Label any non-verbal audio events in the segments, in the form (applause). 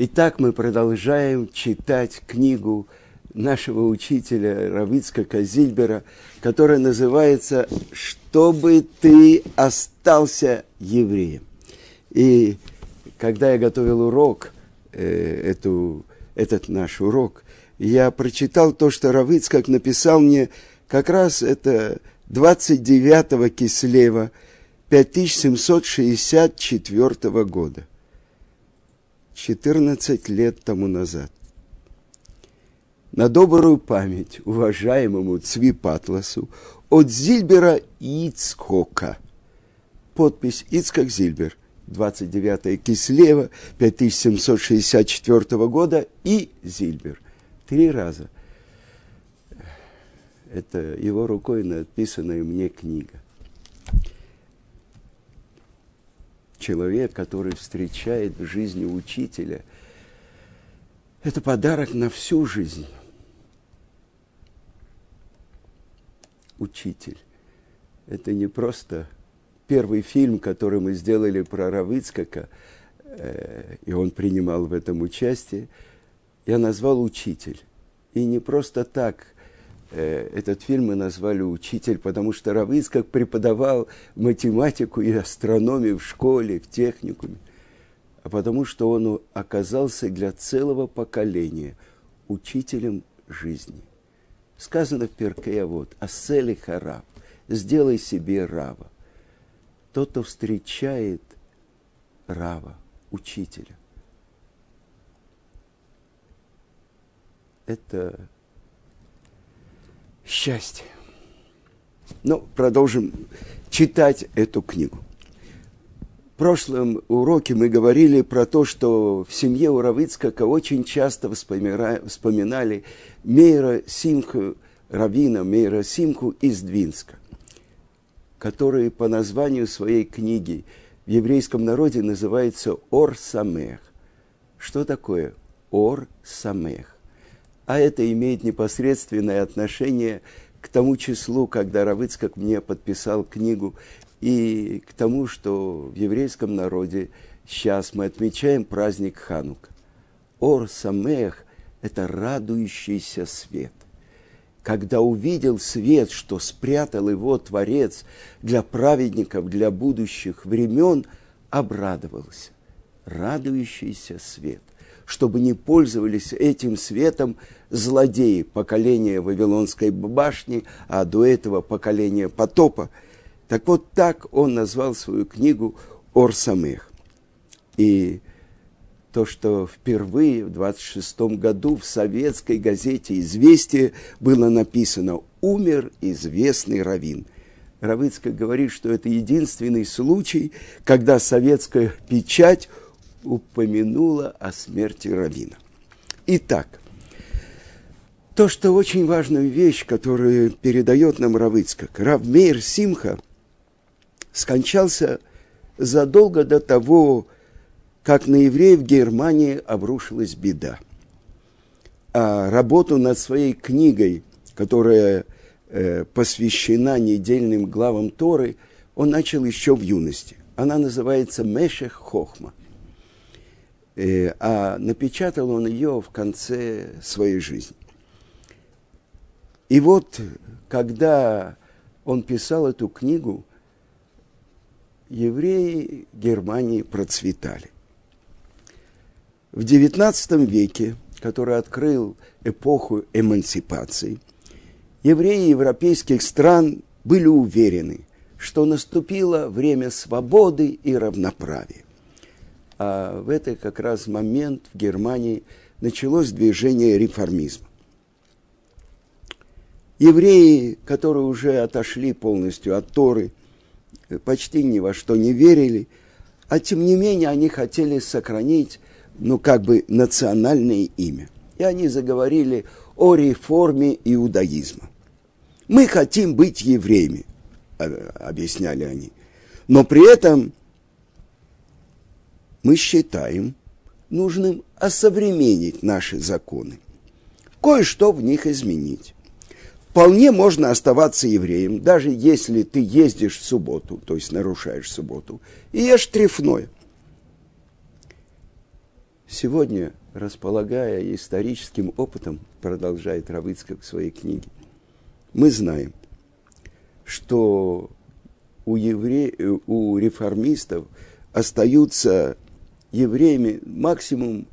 Итак, мы продолжаем читать книгу нашего учителя Равицкака Зильбера, которая называется «Чтобы ты остался евреем». И когда я готовил урок, э, эту, этот наш урок, я прочитал то, что Равицкак написал мне, как раз это 29 кислева 5764 года. 14 лет тому назад. На добрую память уважаемому Цвипатласу от Зильбера Ицкока. Подпись Ицкак Зильбер, 29 Кислева 5764 года и Зильбер. Три раза. Это его рукой написанная мне книга. Человек, который встречает в жизни учителя, это подарок на всю жизнь. Учитель. Это не просто первый фильм, который мы сделали про Равицкака, э, и он принимал в этом участие, я назвал «Учитель». И не просто так – этот фильм мы назвали «Учитель», потому что Равыцкак преподавал математику и астрономию в школе, в техникуме, а потому что он оказался для целого поколения учителем жизни. Сказано в Перкея вот «Асели харав» – «Сделай себе рава». Тот, кто встречает рава, учителя, это счастье. Ну, продолжим читать эту книгу. В прошлом уроке мы говорили про то, что в семье Уравицкака очень часто вспоминали Мейра Симху, Равина Мейра Симху из Двинска, который по названию своей книги в еврейском народе называется Ор Самех. Что такое Ор Самех? А это имеет непосредственное отношение к тому числу, когда Равыцкак мне подписал книгу, и к тому, что в еврейском народе сейчас мы отмечаем праздник Ханука. Ор Самех – это радующийся свет. Когда увидел свет, что спрятал его Творец для праведников, для будущих времен, обрадовался. Радующийся свет – чтобы не пользовались этим светом злодеи поколения Вавилонской башни, а до этого поколения потопа. Так вот так он назвал свою книгу «Ор самых». И то, что впервые в 26 году в советской газете «Известия» было написано «Умер известный раввин». Равыцкая говорит, что это единственный случай, когда советская печать упомянула о смерти Равина. Итак, то, что очень важную вещь, которую передает нам Равыцкак, Равмейр Симха скончался задолго до того, как на евреев Германии обрушилась беда. А работу над своей книгой, которая э, посвящена недельным главам Торы, он начал еще в юности. Она называется Мешех Хохма. Э, а напечатал он ее в конце своей жизни. И вот, когда он писал эту книгу, евреи Германии процветали. В XIX веке, который открыл эпоху эмансипации, евреи европейских стран были уверены, что наступило время свободы и равноправия. А в этот как раз момент в Германии началось движение реформизма. Евреи, которые уже отошли полностью от Торы, почти ни во что не верили, а тем не менее они хотели сохранить, ну, как бы национальное имя. И они заговорили о реформе иудаизма. Мы хотим быть евреями, объясняли они. Но при этом мы считаем нужным осовременить наши законы, кое-что в них изменить. Вполне можно оставаться евреем, даже если ты ездишь в субботу, то есть нарушаешь субботу, и ешь трефное. сегодня, располагая историческим опытом, продолжает Равыцкак в своей книге, мы знаем, что у, евре... у реформистов остаются евреями максимум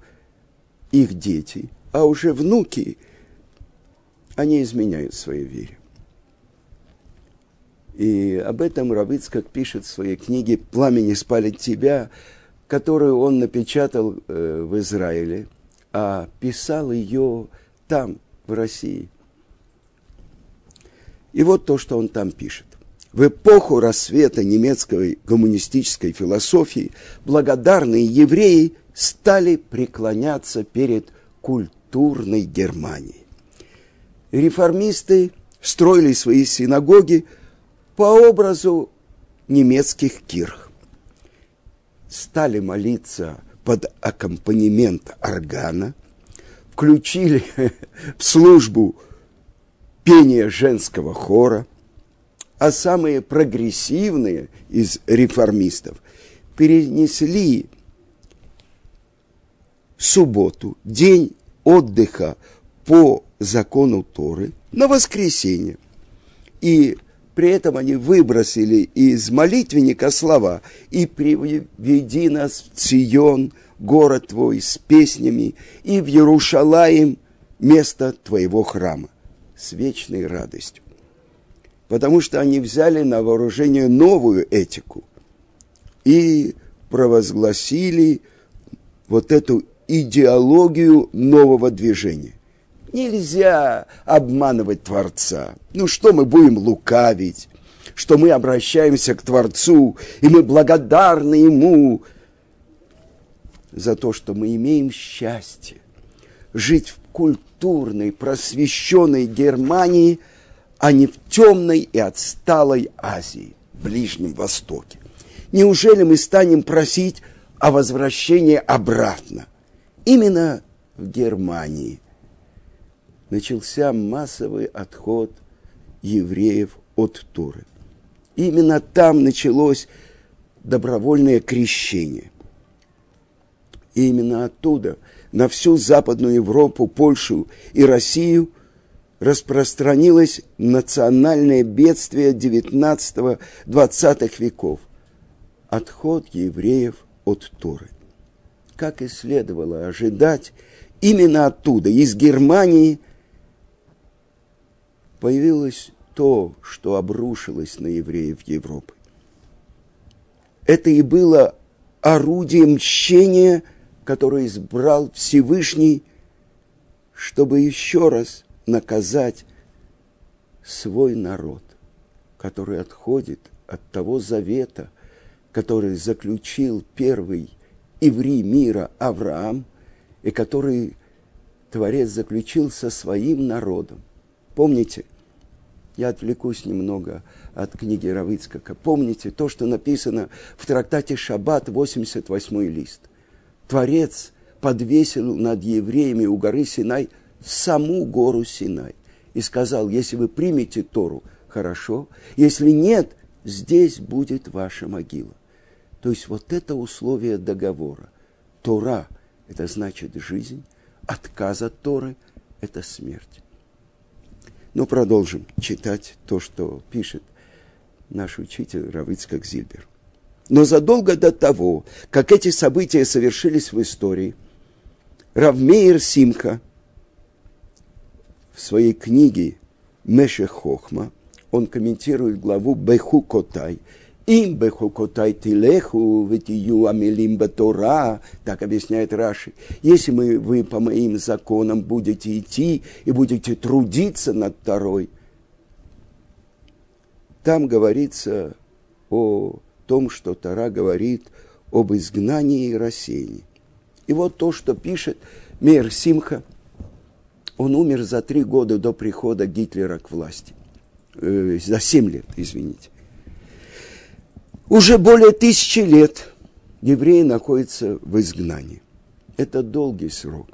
их дети, а уже внуки, они изменяют своей вере. И об этом Равыцкак пишет в своей книге «Пламени спалит тебя», которую он напечатал э, в Израиле, а писал ее там, в России. И вот то, что он там пишет. В эпоху рассвета немецкой коммунистической философии благодарные евреи стали преклоняться перед культурной Германией. Реформисты строили свои синагоги по образу немецких кирх. Стали молиться под аккомпанемент органа, включили (laughs) в службу пение женского хора, а самые прогрессивные из реформистов перенесли субботу, день отдыха по закону Торы, на воскресенье. И при этом они выбросили из молитвенника слова «И приведи нас в Цион, город твой, с песнями, и в Ярушалаим, место твоего храма» с вечной радостью. Потому что они взяли на вооружение новую этику и провозгласили вот эту идеологию нового движения. Нельзя обманывать Творца. Ну что мы будем лукавить? Что мы обращаемся к Творцу, и мы благодарны Ему за то, что мы имеем счастье жить в культурной, просвещенной Германии, а не в темной и отсталой Азии, Ближнем Востоке. Неужели мы станем просить о возвращении обратно? Именно в Германии начался массовый отход евреев от Туры. Именно там началось добровольное крещение. И именно оттуда на всю Западную Европу, Польшу и Россию распространилось национальное бедствие XIX-XX веков – отход евреев от Торы. Как и следовало ожидать, именно оттуда, из Германии, появилось то, что обрушилось на евреев Европы. Это и было орудием мщения, которое избрал Всевышний, чтобы еще раз наказать свой народ, который отходит от того завета, который заключил первый еврей мира Авраам, и который Творец заключил со своим народом. Помните, я отвлекусь немного от книги Равыцкака. Помните то, что написано в трактате Шаббат, 88 лист. Творец подвесил над евреями у горы Синай саму гору Синай и сказал, если вы примете Тору, хорошо, если нет, здесь будет ваша могила. То есть вот это условие договора. Тора – это значит жизнь, отказ от Торы – это смерть. Но продолжим читать то, что пишет наш учитель Равицкак Зильбер. Но задолго до того, как эти события совершились в истории, Равмейер Симха в своей книге Меше Хохма, он комментирует главу Беху Котай – им бехукотай тилеху, витию амелим батора, так объясняет Раши. Если мы, вы по моим законам будете идти и будете трудиться над второй, там говорится о том, что Тара говорит об изгнании и рассеянии. И вот то, что пишет Мейр Симха, он умер за три года до прихода Гитлера к власти. Э, за семь лет, извините. Уже более тысячи лет евреи находятся в изгнании. Это долгий срок.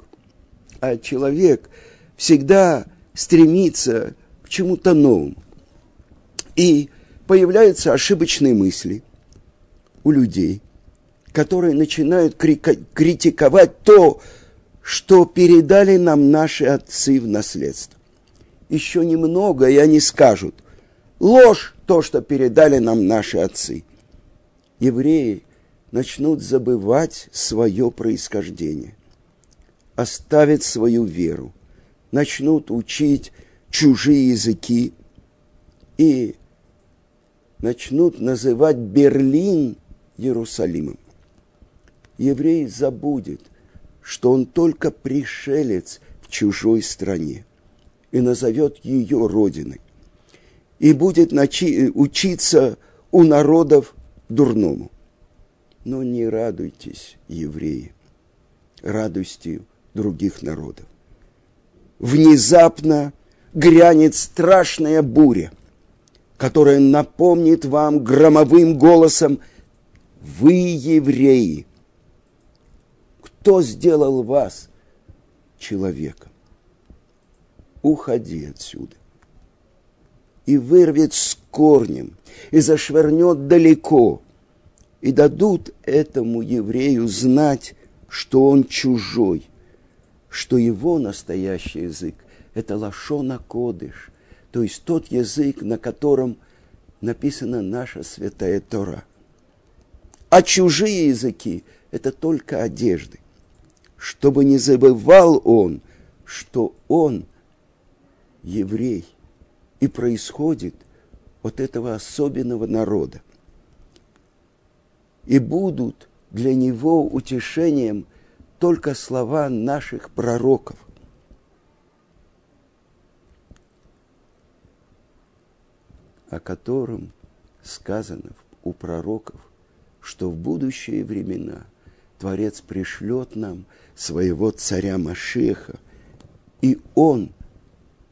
А человек всегда стремится к чему-то новому. И появляются ошибочные мысли у людей, которые начинают критиковать то, что передали нам наши отцы в наследство. Еще немного, и они скажут, ложь то, что передали нам наши отцы. Евреи начнут забывать свое происхождение, оставят свою веру, начнут учить чужие языки и начнут называть Берлин Иерусалимом. Еврей забудет, что он только пришелец в чужой стране и назовет ее родиной. И будет начи- учиться у народов дурному. Но не радуйтесь, евреи, радостью других народов. Внезапно грянет страшная буря, которая напомнит вам громовым голосом «Вы евреи!» Кто сделал вас человеком? Уходи отсюда. И вырвет с корнем, и зашвырнет далеко, и дадут этому еврею знать, что он чужой, что его настоящий язык – это лашона кодыш, то есть тот язык, на котором написана наша святая Тора. А чужие языки – это только одежды чтобы не забывал он, что он еврей и происходит от этого особенного народа. И будут для него утешением только слова наших пророков. о котором сказано у пророков, что в будущие времена Творец пришлет нам – своего царя Машеха, и он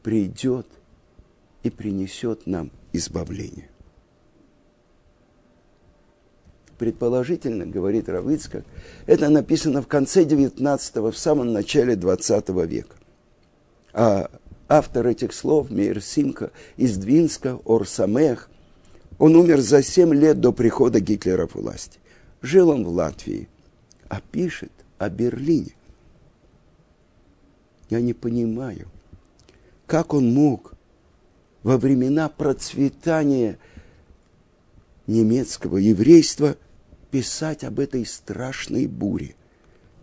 придет и принесет нам избавление. Предположительно, говорит Равыцкак, это написано в конце 19-го, в самом начале 20 века. А автор этих слов, Мейр Симка из Двинска, Орсамех, он умер за 7 лет до прихода Гитлера в власти. Жил он в Латвии, а пишет о Берлине. Я не понимаю, как он мог во времена процветания немецкого еврейства писать об этой страшной буре.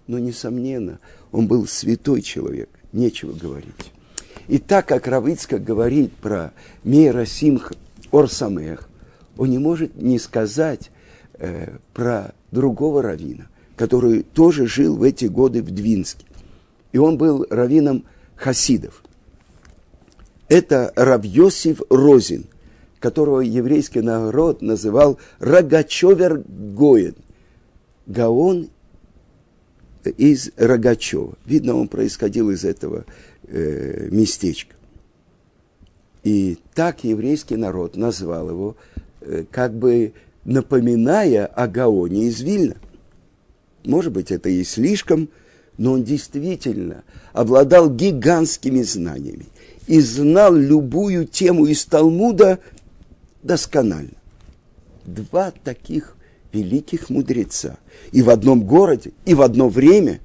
Но, несомненно, он был святой человек, нечего говорить. И так как Равицка говорит про Мейра Симха Орсамех, он не может не сказать э, про другого равина, который тоже жил в эти годы в Двинске и он был раввином хасидов. Это Равьосиф Розин, которого еврейский народ называл Рогачевер Гоин. Гаон из Рогачева. Видно, он происходил из этого э, местечка. И так еврейский народ назвал его, э, как бы напоминая о Гаоне из Вильна. Может быть, это и слишком, но он действительно обладал гигантскими знаниями и знал любую тему из Талмуда досконально. Два таких великих мудреца и в одном городе, и в одно время.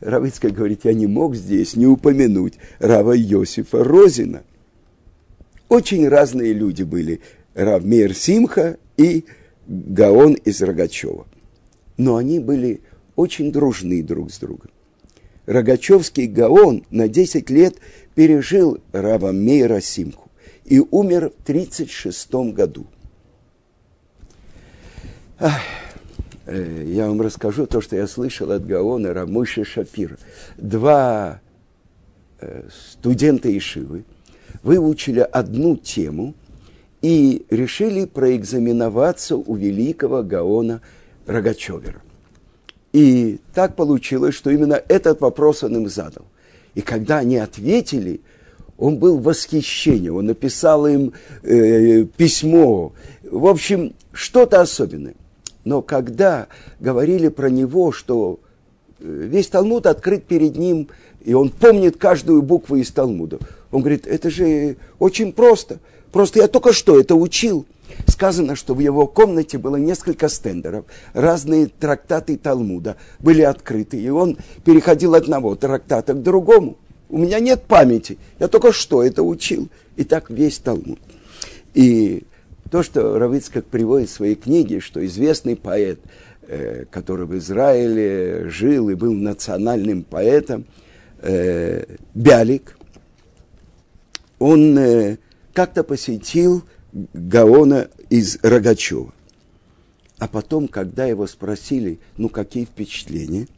Равицкая говорит, я не мог здесь не упомянуть Рава Йосифа Розина. Очень разные люди были, Рав Мейер Симха и Гаон из Рогачева. Но они были очень дружны друг с другом. Рогачевский Гаон на 10 лет пережил Рава Мейра Симку и умер в 1936 году. Ах, э, я вам расскажу то, что я слышал от Гаона Рамыши Шапира. Два э, студента Ишивы выучили одну тему и решили проэкзаменоваться у великого Гаона Рогачевера. И так получилось, что именно этот вопрос он им задал. И когда они ответили, он был в восхищении, он написал им э, письмо. В общем, что-то особенное. Но когда говорили про него, что э, весь Талмуд открыт перед ним, и он помнит каждую букву из Талмуда, он говорит, это же очень просто. Просто я только что это учил. Сказано, что в его комнате было несколько стендеров, разные трактаты Талмуда были открыты, и он переходил от одного трактата к другому. У меня нет памяти, я только что это учил. И так весь Талмуд. И то, что Равицкак приводит в своей книге, что известный поэт, э, который в Израиле жил и был национальным поэтом, э, Бялик, он э, как-то посетил Гаона из Рогачева. А потом, когда его спросили, ну какие впечатления,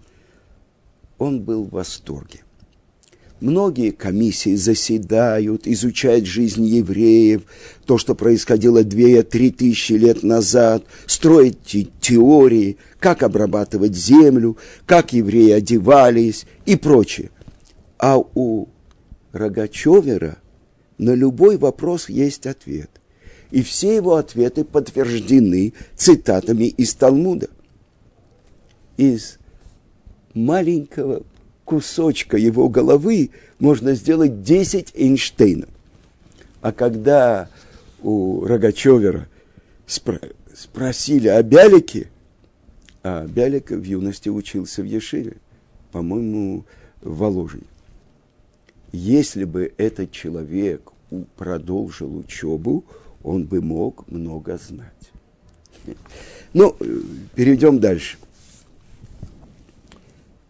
он был в восторге. Многие комиссии заседают, изучают жизнь евреев, то, что происходило две-три тысячи лет назад, строят те теории, как обрабатывать землю, как евреи одевались и прочее. А у Рогачевера на любой вопрос есть ответ. И все его ответы подтверждены цитатами из Талмуда. Из маленького кусочка его головы можно сделать 10 Эйнштейнов. А когда у Рогачевера спро- спросили о Бялике, а Бялик в юности учился в Ешиве, по-моему, в Воложине. Если бы этот человек продолжил учебу, он бы мог много знать. Ну, перейдем дальше.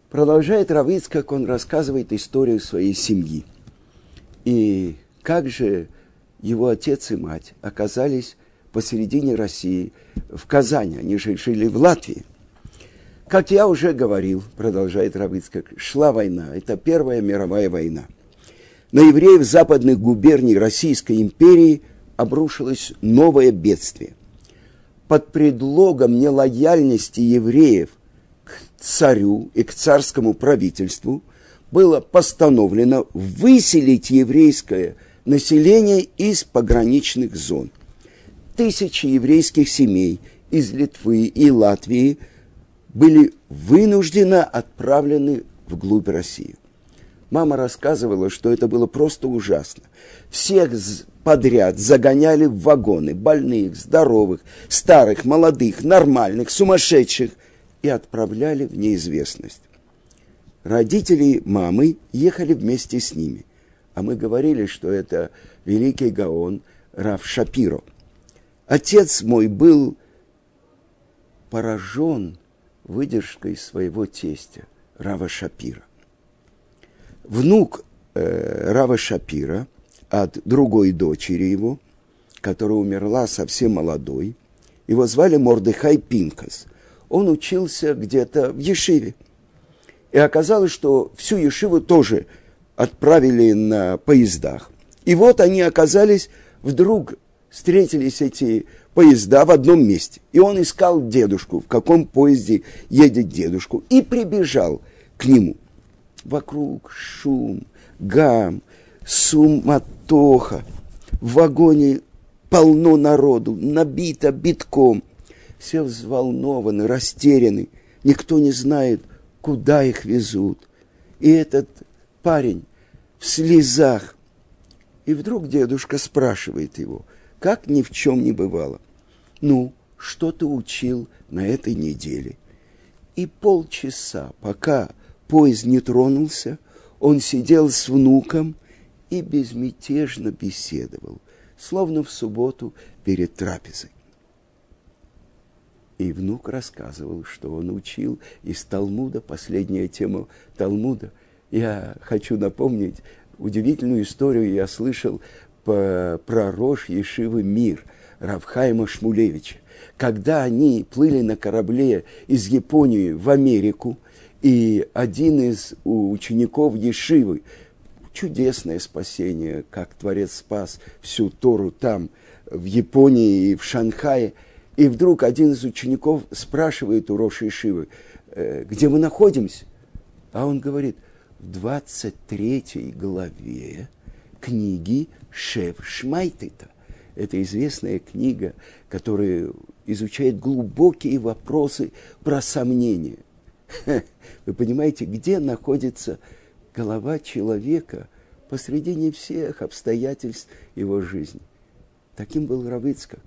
Продолжает Равиц, как он рассказывает историю своей семьи. И как же его отец и мать оказались посередине России, в Казани, они же жили в Латвии. Как я уже говорил, продолжает Равицкак, шла война, это Первая мировая война. На евреев западных губерний Российской империи обрушилось новое бедствие. Под предлогом нелояльности евреев царю и к царскому правительству было постановлено выселить еврейское население из пограничных зон. Тысячи еврейских семей из Литвы и Латвии были вынужденно отправлены вглубь России. Мама рассказывала, что это было просто ужасно. Всех подряд загоняли в вагоны, больных, здоровых, старых, молодых, нормальных, сумасшедших – и отправляли в неизвестность. Родители мамы ехали вместе с ними, а мы говорили, что это великий Гаон Раф Шапиро. Отец мой был поражен выдержкой своего тестя, Рава Шапира. Внук э, Рава Шапира от другой дочери его, которая умерла совсем молодой, его звали Мордыхай Пинкас – он учился где-то в Ешиве. И оказалось, что всю Ешиву тоже отправили на поездах. И вот они оказались, вдруг встретились эти поезда в одном месте. И он искал дедушку, в каком поезде едет дедушку, и прибежал к нему. Вокруг шум, гам, суматоха. В вагоне полно народу, набито битком все взволнованы, растеряны, никто не знает, куда их везут. И этот парень в слезах. И вдруг дедушка спрашивает его, как ни в чем не бывало. Ну, что ты учил на этой неделе? И полчаса, пока поезд не тронулся, он сидел с внуком и безмятежно беседовал, словно в субботу перед трапезой. И внук рассказывал, что он учил из Талмуда, последняя тема Талмуда. Я хочу напомнить удивительную историю, я слышал по, про Рош Ешивы Мир Равхайма Шмулевича. Когда они плыли на корабле из Японии в Америку, и один из учеников Ешивы, чудесное спасение, как Творец спас всю Тору там, в Японии и в Шанхае – и вдруг один из учеников спрашивает у Роши Ишивы, «Э, где мы находимся? А он говорит, в 23 главе книги Шев Шмайтыта. Это известная книга, которая изучает глубокие вопросы про сомнения. (laughs) Вы понимаете, где находится голова человека посредине всех обстоятельств его жизни? Таким был Равыцкак.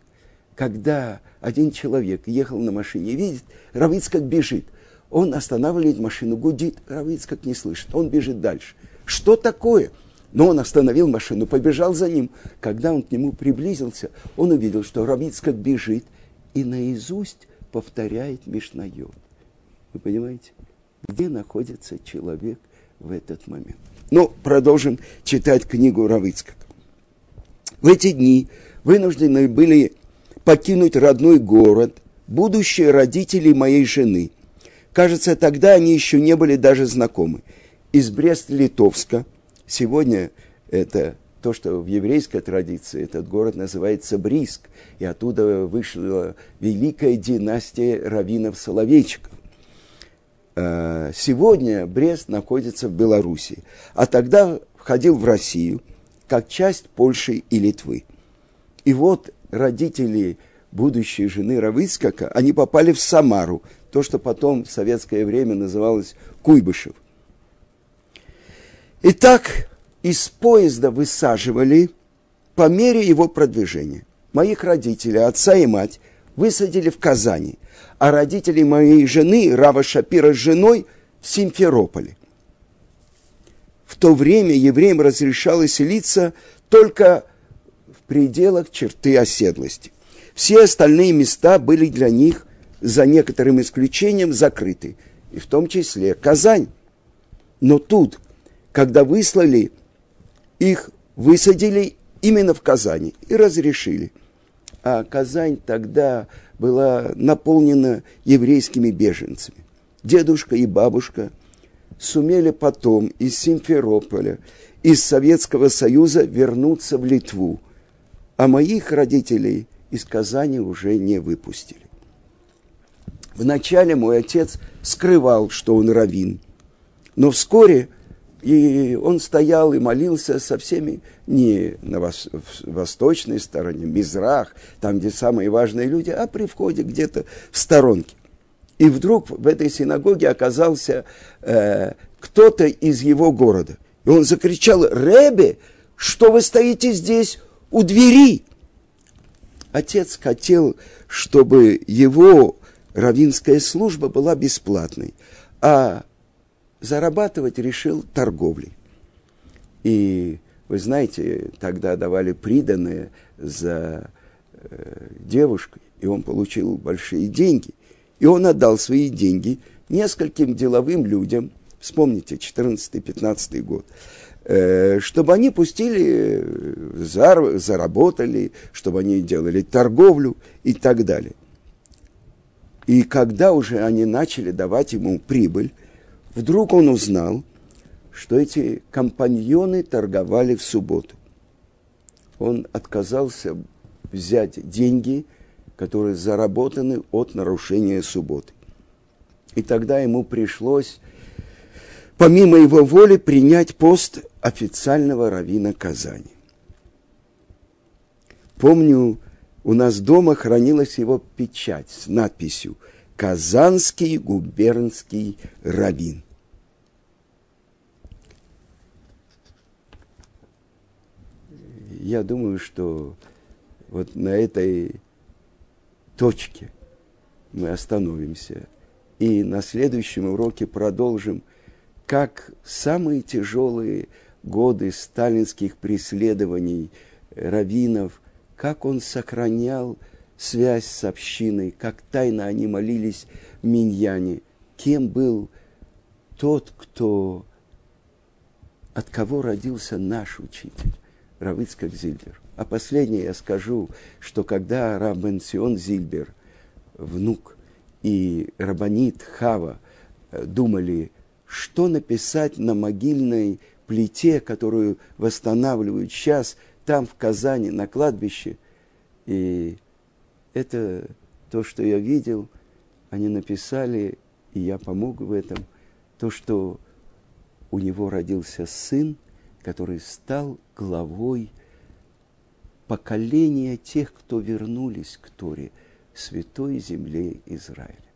Когда один человек ехал на машине видит, Равыцкак бежит. Он останавливает машину, гудит, Равыцкак не слышит, он бежит дальше. Что такое? Но он остановил машину, побежал за ним. Когда он к нему приблизился, он увидел, что Равицкак бежит и наизусть повторяет Мишнайот. Вы понимаете, где находится человек в этот момент? Ну, продолжим читать книгу Равицкак. В эти дни вынуждены были покинуть родной город будущие родители моей жены. Кажется, тогда они еще не были даже знакомы. Из Брест-Литовска – Сегодня это то, что в еврейской традиции этот город называется Бриск, и оттуда вышла великая династия раввинов-соловейчиков. Э, сегодня Брест находится в Белоруссии, а тогда входил в Россию как часть Польши и Литвы. И вот родители будущей жены Равыцкака, они попали в Самару, то, что потом в советское время называлось Куйбышев – Итак, из поезда высаживали по мере его продвижения. Моих родителей, отца и мать, высадили в Казани, а родители моей жены, Рава Шапира с женой, в Симферополе. В то время евреям разрешалось селиться только в пределах черты оседлости. Все остальные места были для них, за некоторым исключением, закрыты, и в том числе Казань. Но тут, когда выслали, их высадили именно в Казани и разрешили. А Казань тогда была наполнена еврейскими беженцами. Дедушка и бабушка сумели потом из Симферополя, из Советского Союза вернуться в Литву, а моих родителей из Казани уже не выпустили. Вначале мой отец скрывал, что он равин, но вскоре – и он стоял и молился со всеми, не на вос, восточной стороне, Мизрах, там, где самые важные люди, а при входе где-то в сторонке. И вдруг в этой синагоге оказался э, кто-то из его города. И он закричал, «Ребе, что вы стоите здесь у двери?» Отец хотел, чтобы его равинская служба была бесплатной, а зарабатывать решил торговлей. И вы знаете, тогда давали приданное за э, девушкой, и он получил большие деньги. И он отдал свои деньги нескольким деловым людям, вспомните, 14-15 год, э, чтобы они пустили, э, зар, заработали, чтобы они делали торговлю и так далее. И когда уже они начали давать ему прибыль, Вдруг он узнал, что эти компаньоны торговали в субботу. Он отказался взять деньги, которые заработаны от нарушения субботы. И тогда ему пришлось, помимо его воли, принять пост официального равина Казани. Помню, у нас дома хранилась его печать с надписью – Казанский губернский раввин. Я думаю, что вот на этой точке мы остановимся и на следующем уроке продолжим, как самые тяжелые годы сталинских преследований раввинов, как он сохранял связь с общиной, как тайно они молились Миньяне, кем был тот, кто, от кого родился наш учитель, Равицкак Зильбер. А последнее я скажу, что когда Рабен Сион Зильбер, внук, и Рабанит Хава э, думали, что написать на могильной плите, которую восстанавливают сейчас, там, в Казани, на кладбище, и это то, что я видел, они написали, и я помог в этом, то, что у него родился сын, который стал главой поколения тех, кто вернулись к Торе, святой земле Израиля.